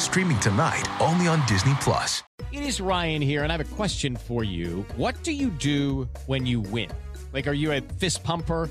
Streaming tonight, only on Disney Plus. It is Ryan here, and I have a question for you. What do you do when you win? Like, are you a fist pumper?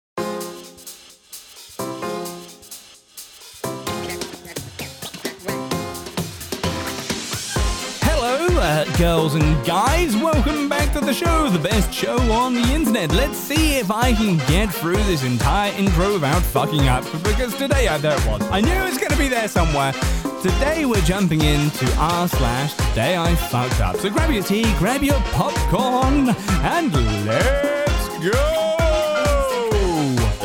Girls and guys. Welcome back to the show, the best show on the internet. Let's see if I can get through this entire intro without fucking up, because today I it was. I knew it was going to be there somewhere. Today we're jumping into r slash today I fucked up. So grab your tea, grab your popcorn, and let's go.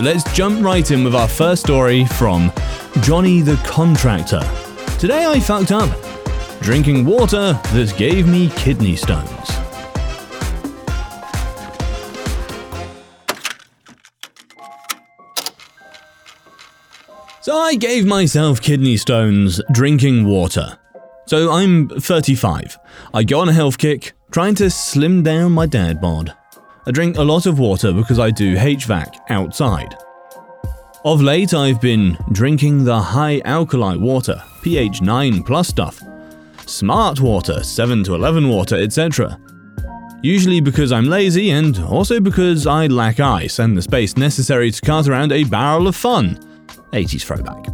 Let's jump right in with our first story from Johnny the Contractor. Today I fucked up drinking water that gave me kidney stones. So I gave myself kidney stones drinking water. So I'm 35. I go on a health kick, trying to slim down my dad bod. I drink a lot of water because I do HVAC outside. Of late, I've been drinking the high alkaline water, pH 9 plus stuff, smart water, 7 to 11 water, etc. Usually because I'm lazy and also because I lack ice and the space necessary to cart around a barrel of fun. 80s throwback.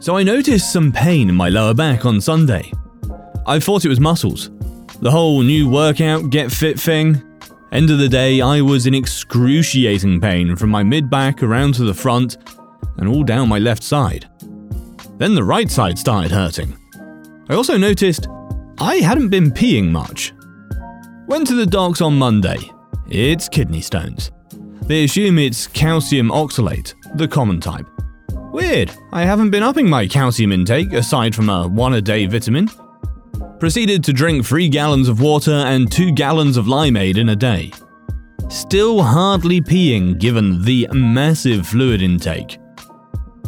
So I noticed some pain in my lower back on Sunday. I thought it was muscles. The whole new workout get fit thing. End of the day, I was in excruciating pain from my mid back around to the front and all down my left side. Then the right side started hurting. I also noticed I hadn't been peeing much. Went to the docs on Monday. It's kidney stones. They assume it's calcium oxalate, the common type. Weird, I haven't been upping my calcium intake aside from a one a day vitamin. Proceeded to drink 3 gallons of water and 2 gallons of limeade in a day. Still hardly peeing given the massive fluid intake.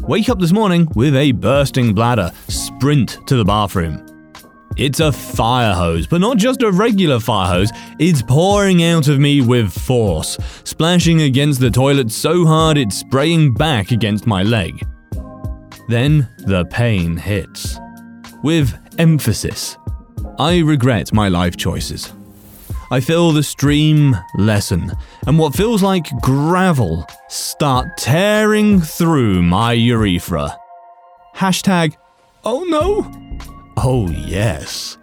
Wake up this morning with a bursting bladder, sprint to the bathroom. It's a fire hose, but not just a regular fire hose, it's pouring out of me with force, splashing against the toilet so hard it's spraying back against my leg. Then the pain hits. With emphasis. I regret my life choices. I feel the stream lessen, and what feels like gravel start tearing through my urethra. Hashtag, oh no! Oh yes.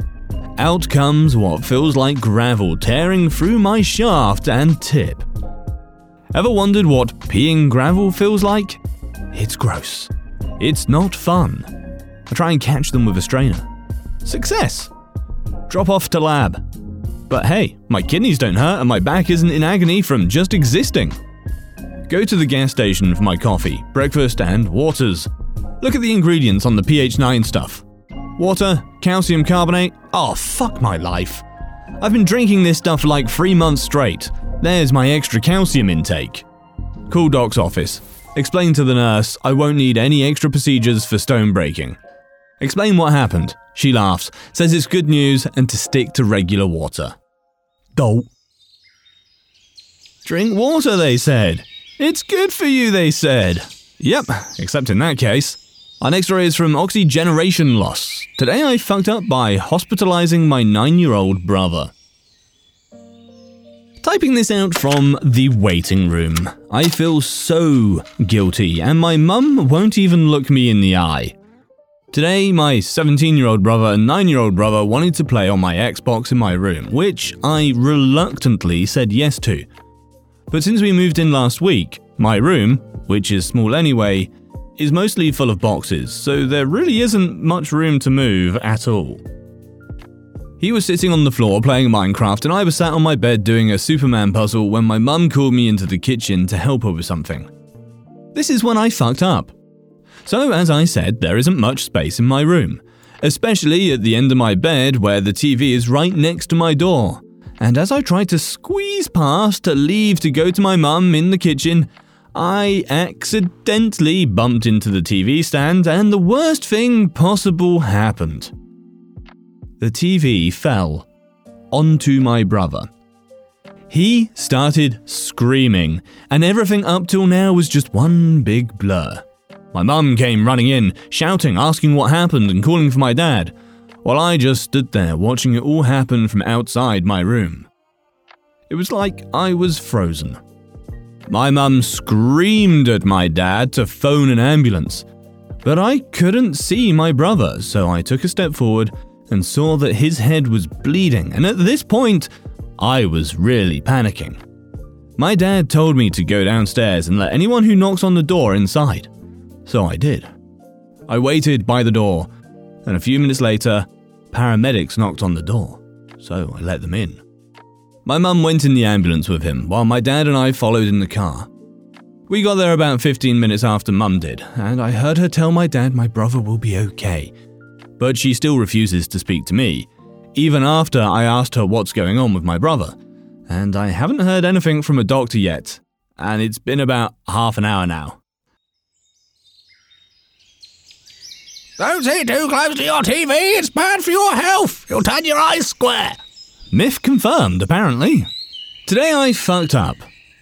Out comes what feels like gravel tearing through my shaft and tip. Ever wondered what peeing gravel feels like? It's gross. It's not fun. I try and catch them with a strainer. Success! Drop off to lab. But hey, my kidneys don't hurt and my back isn't in agony from just existing. Go to the gas station for my coffee, breakfast, and waters. Look at the ingredients on the pH 9 stuff. Water, calcium carbonate. Oh, fuck my life. I've been drinking this stuff like three months straight. There's my extra calcium intake. Call doc's office. Explain to the nurse I won't need any extra procedures for stone breaking. Explain what happened. She laughs, says it's good news and to stick to regular water. Dope. Drink water, they said. It's good for you, they said. Yep, except in that case. Our next story is from oxygeneration loss. Today I fucked up by hospitalizing my nine year old brother. Typing this out from the waiting room. I feel so guilty, and my mum won't even look me in the eye. Today, my 17 year old brother and 9 year old brother wanted to play on my Xbox in my room, which I reluctantly said yes to. But since we moved in last week, my room, which is small anyway, is mostly full of boxes, so there really isn't much room to move at all. He was sitting on the floor playing Minecraft, and I was sat on my bed doing a Superman puzzle when my mum called me into the kitchen to help her with something. This is when I fucked up. So, as I said, there isn't much space in my room, especially at the end of my bed where the TV is right next to my door. And as I tried to squeeze past to leave to go to my mum in the kitchen, I accidentally bumped into the TV stand, and the worst thing possible happened. The TV fell onto my brother. He started screaming, and everything up till now was just one big blur. My mum came running in, shouting, asking what happened, and calling for my dad, while I just stood there watching it all happen from outside my room. It was like I was frozen. My mum screamed at my dad to phone an ambulance, but I couldn't see my brother, so I took a step forward and saw that his head was bleeding, and at this point, I was really panicking. My dad told me to go downstairs and let anyone who knocks on the door inside, so I did. I waited by the door, and a few minutes later, paramedics knocked on the door, so I let them in. My mum went in the ambulance with him, while my dad and I followed in the car. We got there about 15 minutes after mum did, and I heard her tell my dad my brother will be okay. But she still refuses to speak to me, even after I asked her what's going on with my brother. And I haven't heard anything from a doctor yet, and it's been about half an hour now. Don't sit too close to your TV, it's bad for your health. You'll turn your eyes square. Myth confirmed, apparently. Today I fucked up.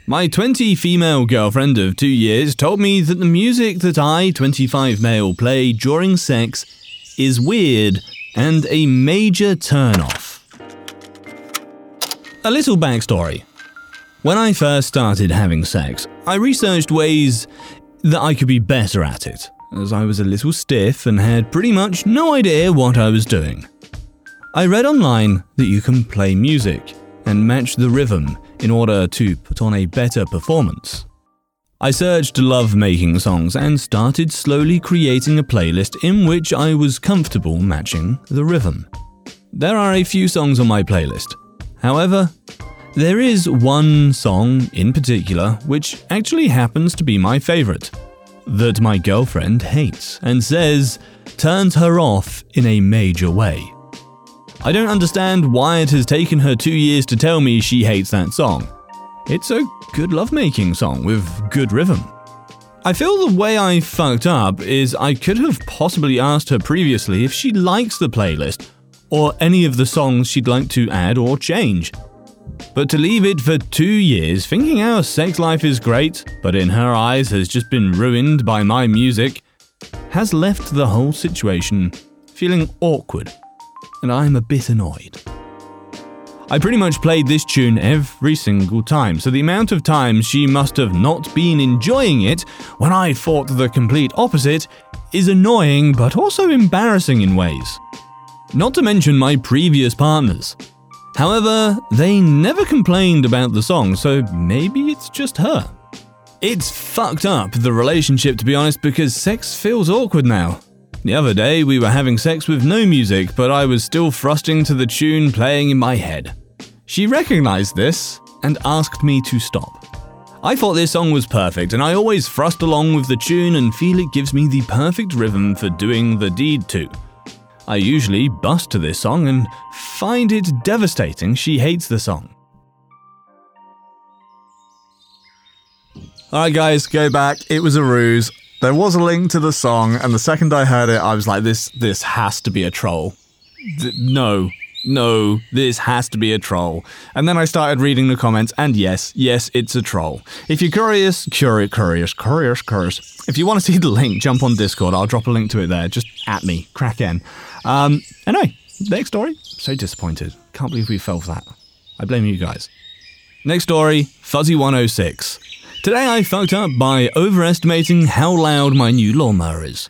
My 20 female girlfriend of two years told me that the music that I, 25 male, play during sex is weird and a major turnoff. A little backstory. When I first started having sex, I researched ways that I could be better at it, as I was a little stiff and had pretty much no idea what I was doing. I read online that you can play music and match the rhythm in order to put on a better performance. I searched love making songs and started slowly creating a playlist in which I was comfortable matching the rhythm. There are a few songs on my playlist. However, there is one song in particular which actually happens to be my favorite, that my girlfriend hates and says turns her off in a major way. I don't understand why it has taken her two years to tell me she hates that song. It's a good lovemaking song with good rhythm. I feel the way I fucked up is I could have possibly asked her previously if she likes the playlist or any of the songs she'd like to add or change. But to leave it for two years thinking our sex life is great, but in her eyes has just been ruined by my music, has left the whole situation feeling awkward, and I'm a bit annoyed. I pretty much played this tune every single time, so the amount of times she must have not been enjoying it when I thought the complete opposite is annoying but also embarrassing in ways. Not to mention my previous partners. However, they never complained about the song, so maybe it's just her. It's fucked up, the relationship, to be honest, because sex feels awkward now. The other day, we were having sex with no music, but I was still thrusting to the tune playing in my head. She recognized this and asked me to stop. I thought this song was perfect, and I always thrust along with the tune and feel it gives me the perfect rhythm for doing the deed to. I usually bust to this song and find it devastating she hates the song. Alright, guys, go back. It was a ruse. There was a link to the song, and the second I heard it, I was like, "This, this has to be a troll." No, no, this has to be a troll. And then I started reading the comments, and yes, yes, it's a troll. If you're curious, curious, curious, curious, curious. If you want to see the link, jump on Discord. I'll drop a link to it there. Just at me, Kraken. Um, anyway, next story. So disappointed. Can't believe we fell for that. I blame you guys. Next story, Fuzzy106. Today I fucked up by overestimating how loud my new lawnmower is.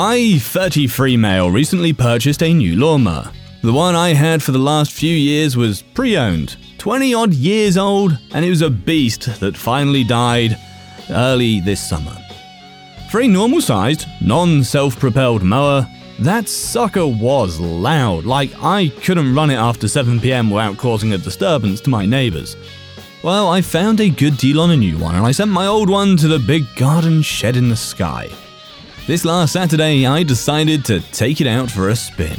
I, 33 male, recently purchased a new lawnmower. The one I had for the last few years was pre owned, 20 odd years old, and it was a beast that finally died early this summer. For a normal sized, non self propelled mower, that sucker was loud, like I couldn't run it after 7pm without causing a disturbance to my neighbours. Well, I found a good deal on a new one and I sent my old one to the big garden shed in the sky. This last Saturday, I decided to take it out for a spin.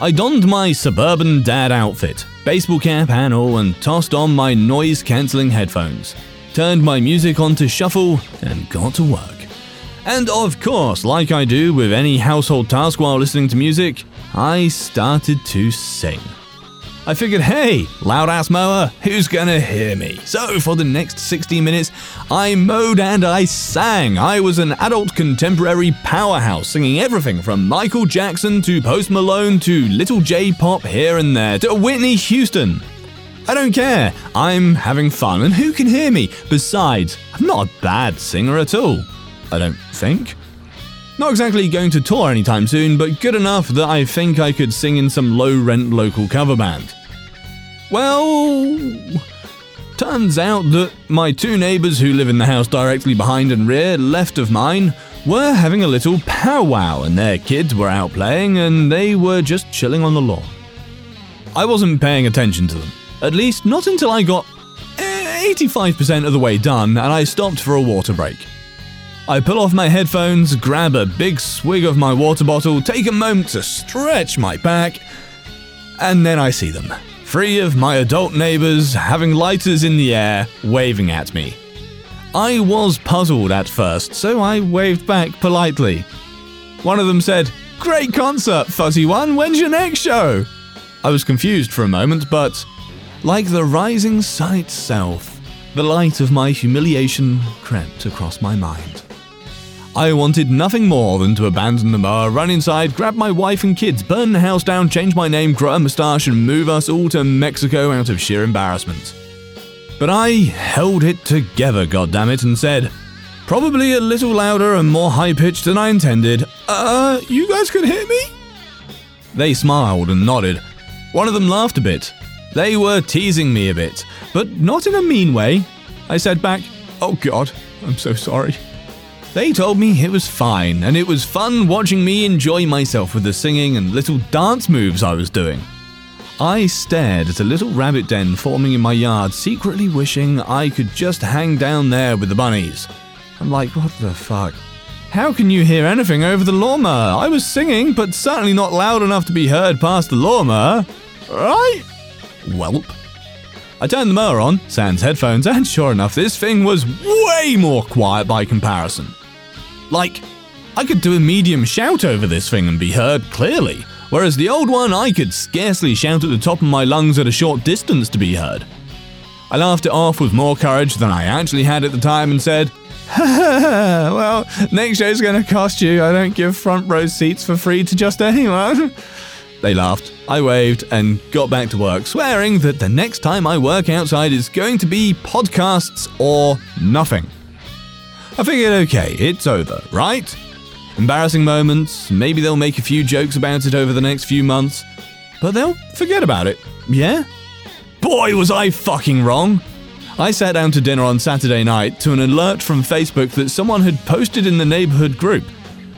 I donned my suburban dad outfit, baseball cap and all, and tossed on my noise cancelling headphones, turned my music onto shuffle, and got to work. And of course, like I do with any household task while listening to music, I started to sing. I figured, hey, loud ass mower, who's gonna hear me? So for the next 60 minutes, I mowed and I sang. I was an adult contemporary powerhouse, singing everything from Michael Jackson to Post Malone to Little J Pop here and there to Whitney Houston. I don't care, I'm having fun, and who can hear me? Besides, I'm not a bad singer at all. I don't think. Not exactly going to tour anytime soon, but good enough that I think I could sing in some low rent local cover band. Well, turns out that my two neighbours who live in the house directly behind and rear, left of mine, were having a little powwow and their kids were out playing and they were just chilling on the lawn. I wasn't paying attention to them, at least not until I got eh, 85% of the way done and I stopped for a water break. I pull off my headphones, grab a big swig of my water bottle, take a moment to stretch my back, and then I see them. Three of my adult neighbors having lighters in the air, waving at me. I was puzzled at first, so I waved back politely. One of them said, Great concert, Fuzzy One, when's your next show? I was confused for a moment, but like the rising sun itself, the light of my humiliation crept across my mind. I wanted nothing more than to abandon the mower, run inside, grab my wife and kids, burn the house down, change my name, grow a moustache, and move us all to Mexico out of sheer embarrassment. But I held it together, goddammit, and said, probably a little louder and more high pitched than I intended, Uh, you guys can hear me? They smiled and nodded. One of them laughed a bit. They were teasing me a bit, but not in a mean way. I said back, Oh god, I'm so sorry. They told me it was fine, and it was fun watching me enjoy myself with the singing and little dance moves I was doing. I stared at a little rabbit den forming in my yard, secretly wishing I could just hang down there with the bunnies. I'm like, what the fuck? How can you hear anything over the lawnmower? I was singing, but certainly not loud enough to be heard past the lawnmower. Right? Welp. I turned the mower on, sans headphones, and sure enough, this thing was way more quiet by comparison. Like, I could do a medium shout over this thing and be heard clearly, whereas the old one I could scarcely shout at the top of my lungs at a short distance to be heard. I laughed it off with more courage than I actually had at the time and said, Well, next show's gonna cost you. I don't give front row seats for free to just anyone. They laughed, I waved, and got back to work, swearing that the next time I work outside is going to be podcasts or nothing. I figured, okay, it's over, right? Embarrassing moments, maybe they'll make a few jokes about it over the next few months, but they'll forget about it, yeah? Boy, was I fucking wrong! I sat down to dinner on Saturday night to an alert from Facebook that someone had posted in the neighborhood group.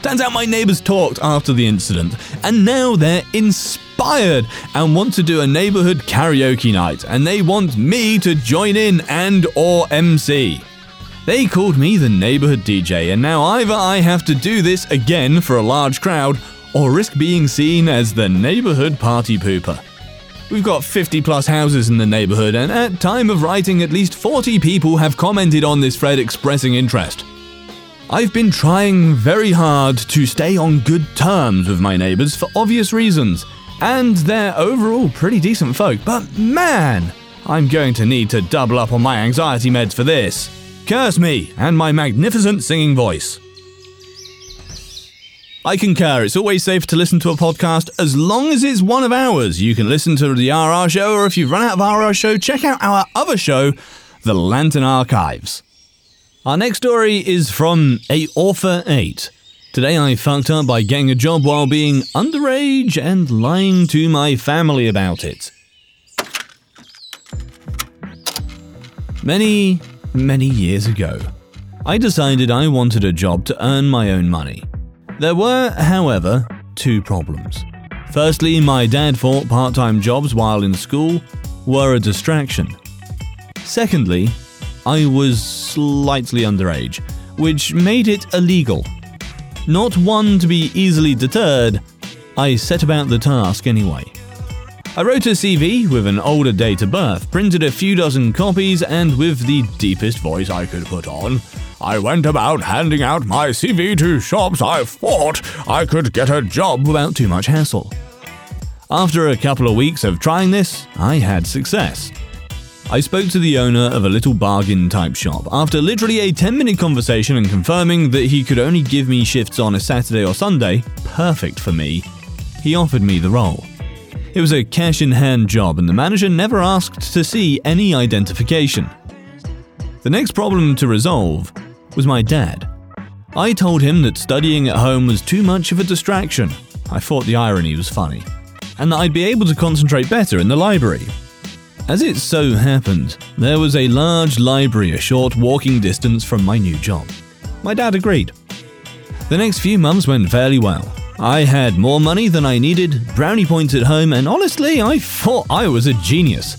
Turns out my neighbors talked after the incident, and now they're inspired and want to do a neighborhood karaoke night, and they want me to join in and or MC. They called me the neighborhood DJ, and now either I have to do this again for a large crowd or risk being seen as the neighborhood party pooper. We've got 50 plus houses in the neighborhood, and at time of writing, at least 40 people have commented on this thread expressing interest. I've been trying very hard to stay on good terms with my neighbors for obvious reasons, and they're overall pretty decent folk, but man, I'm going to need to double up on my anxiety meds for this. Curse me and my magnificent singing voice. I concur. It's always safe to listen to a podcast as long as it's one of ours. You can listen to the RR show, or if you've run out of RR show, check out our other show, The Lantern Archives. Our next story is from A Author 8. Today I fucked up by getting a job while being underage and lying to my family about it. Many, many years ago, I decided I wanted a job to earn my own money. There were, however, two problems. Firstly, my dad thought part time jobs while in school were a distraction. Secondly, I was slightly underage, which made it illegal. Not one to be easily deterred, I set about the task anyway. I wrote a CV with an older date of birth, printed a few dozen copies, and with the deepest voice I could put on, I went about handing out my CV to shops I thought I could get a job without too much hassle. After a couple of weeks of trying this, I had success. I spoke to the owner of a little bargain type shop after literally a 10 minute conversation and confirming that he could only give me shifts on a Saturday or Sunday, perfect for me. He offered me the role. It was a cash in hand job, and the manager never asked to see any identification. The next problem to resolve was my dad. I told him that studying at home was too much of a distraction. I thought the irony was funny, and that I'd be able to concentrate better in the library. As it so happened, there was a large library a short walking distance from my new job. My dad agreed. The next few months went fairly well. I had more money than I needed, brownie points at home, and honestly, I thought I was a genius.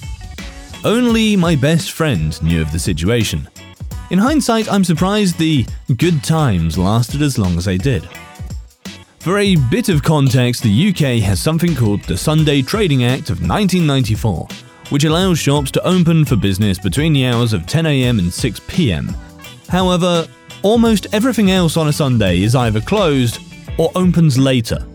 Only my best friend knew of the situation. In hindsight, I'm surprised the good times lasted as long as they did. For a bit of context, the UK has something called the Sunday Trading Act of 1994, which allows shops to open for business between the hours of 10am and 6pm. However, almost everything else on a Sunday is either closed or opens later.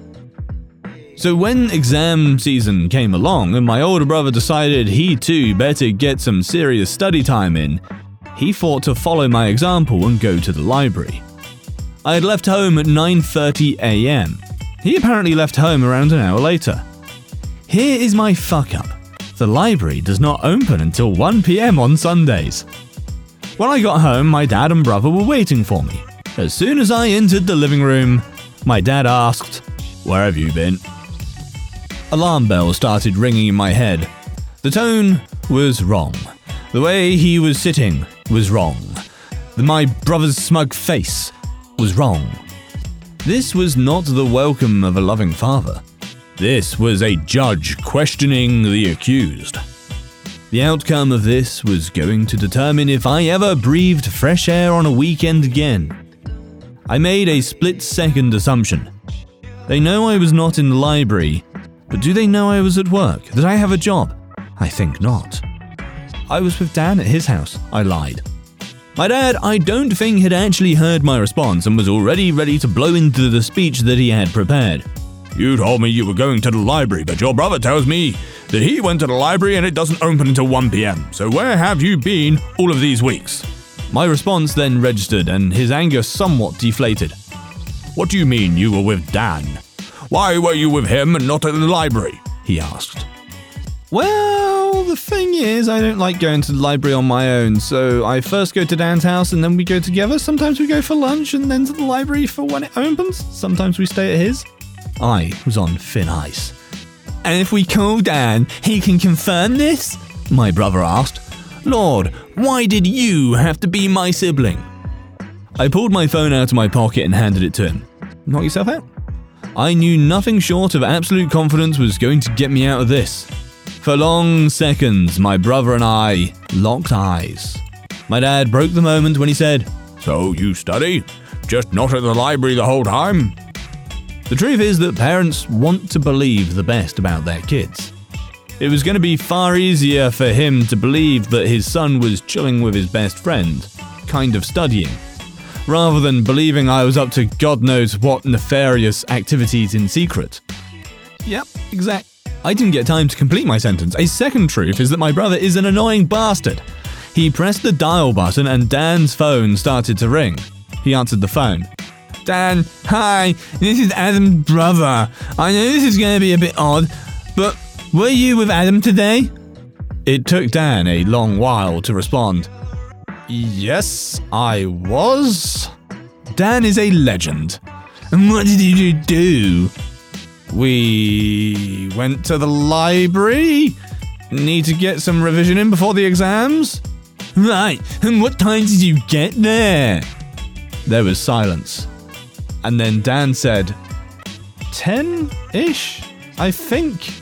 So when exam season came along and my older brother decided he too better get some serious study time in, he thought to follow my example and go to the library. I had left home at 9:30 a.m. He apparently left home around an hour later. Here is my fuck up. The library does not open until 1 pm on Sundays. When I got home, my dad and brother were waiting for me. As soon as I entered the living room, my dad asked, Where have you been? Alarm bells started ringing in my head. The tone was wrong. The way he was sitting was wrong. My brother's smug face was wrong. This was not the welcome of a loving father. This was a judge questioning the accused. The outcome of this was going to determine if I ever breathed fresh air on a weekend again. I made a split second assumption. They know I was not in the library, but do they know I was at work? That I have a job? I think not. I was with Dan at his house. I lied. My dad, I don't think, had actually heard my response and was already ready to blow into the speech that he had prepared. You told me you were going to the library, but your brother tells me that he went to the library and it doesn't open until 1 pm. So where have you been all of these weeks? My response then registered and his anger somewhat deflated. What do you mean you were with Dan? Why were you with him and not at the library? He asked. Well, the thing is, I don't like going to the library on my own, so I first go to Dan's house and then we go together. Sometimes we go for lunch and then to the library for when it opens. Sometimes we stay at his. I was on thin ice. And if we call Dan, he can confirm this? My brother asked. Lord, why did you have to be my sibling? I pulled my phone out of my pocket and handed it to him. Knock yourself out? I knew nothing short of absolute confidence was going to get me out of this. For long seconds, my brother and I locked eyes. My dad broke the moment when he said, So you study? Just not at the library the whole time? The truth is that parents want to believe the best about their kids. It was going to be far easier for him to believe that his son was chilling with his best friend, kind of studying, rather than believing I was up to God knows what nefarious activities in secret. Yep, exact. I didn't get time to complete my sentence. A second truth is that my brother is an annoying bastard. He pressed the dial button and Dan's phone started to ring. He answered the phone. Dan, hi, this is Adam's brother. I know this is going to be a bit odd, but were you with Adam today? It took Dan a long while to respond. Yes, I was. Dan is a legend. And what did you do? We went to the library. Need to get some revision in before the exams? Right, and what time did you get there? There was silence. And then Dan said, 10 ish, I think.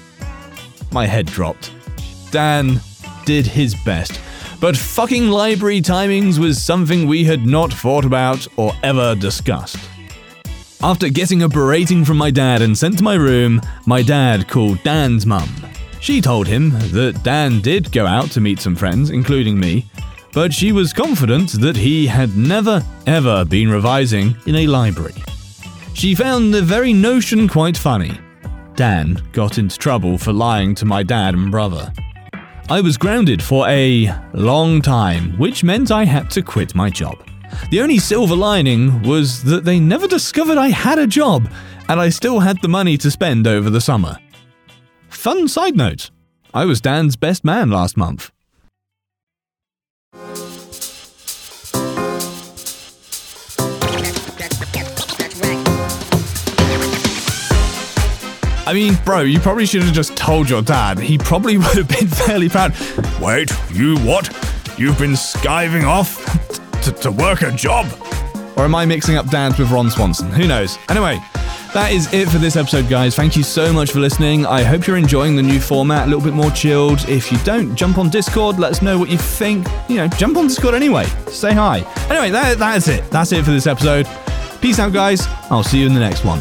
My head dropped. Dan did his best, but fucking library timings was something we had not thought about or ever discussed. After getting a berating from my dad and sent to my room, my dad called Dan's mum. She told him that Dan did go out to meet some friends, including me, but she was confident that he had never, ever been revising in a library. She found the very notion quite funny. Dan got into trouble for lying to my dad and brother. I was grounded for a long time, which meant I had to quit my job. The only silver lining was that they never discovered I had a job, and I still had the money to spend over the summer. Fun side note I was Dan's best man last month. I mean, bro, you probably should have just told your dad. He probably would have been fairly proud. Wait, you what? You've been skiving off to, to work a job? Or am I mixing up dads with Ron Swanson? Who knows? Anyway, that is it for this episode, guys. Thank you so much for listening. I hope you're enjoying the new format, a little bit more chilled. If you don't, jump on Discord, let us know what you think. You know, jump on Discord anyway. Say hi. Anyway, that, that's it. That's it for this episode. Peace out, guys. I'll see you in the next one.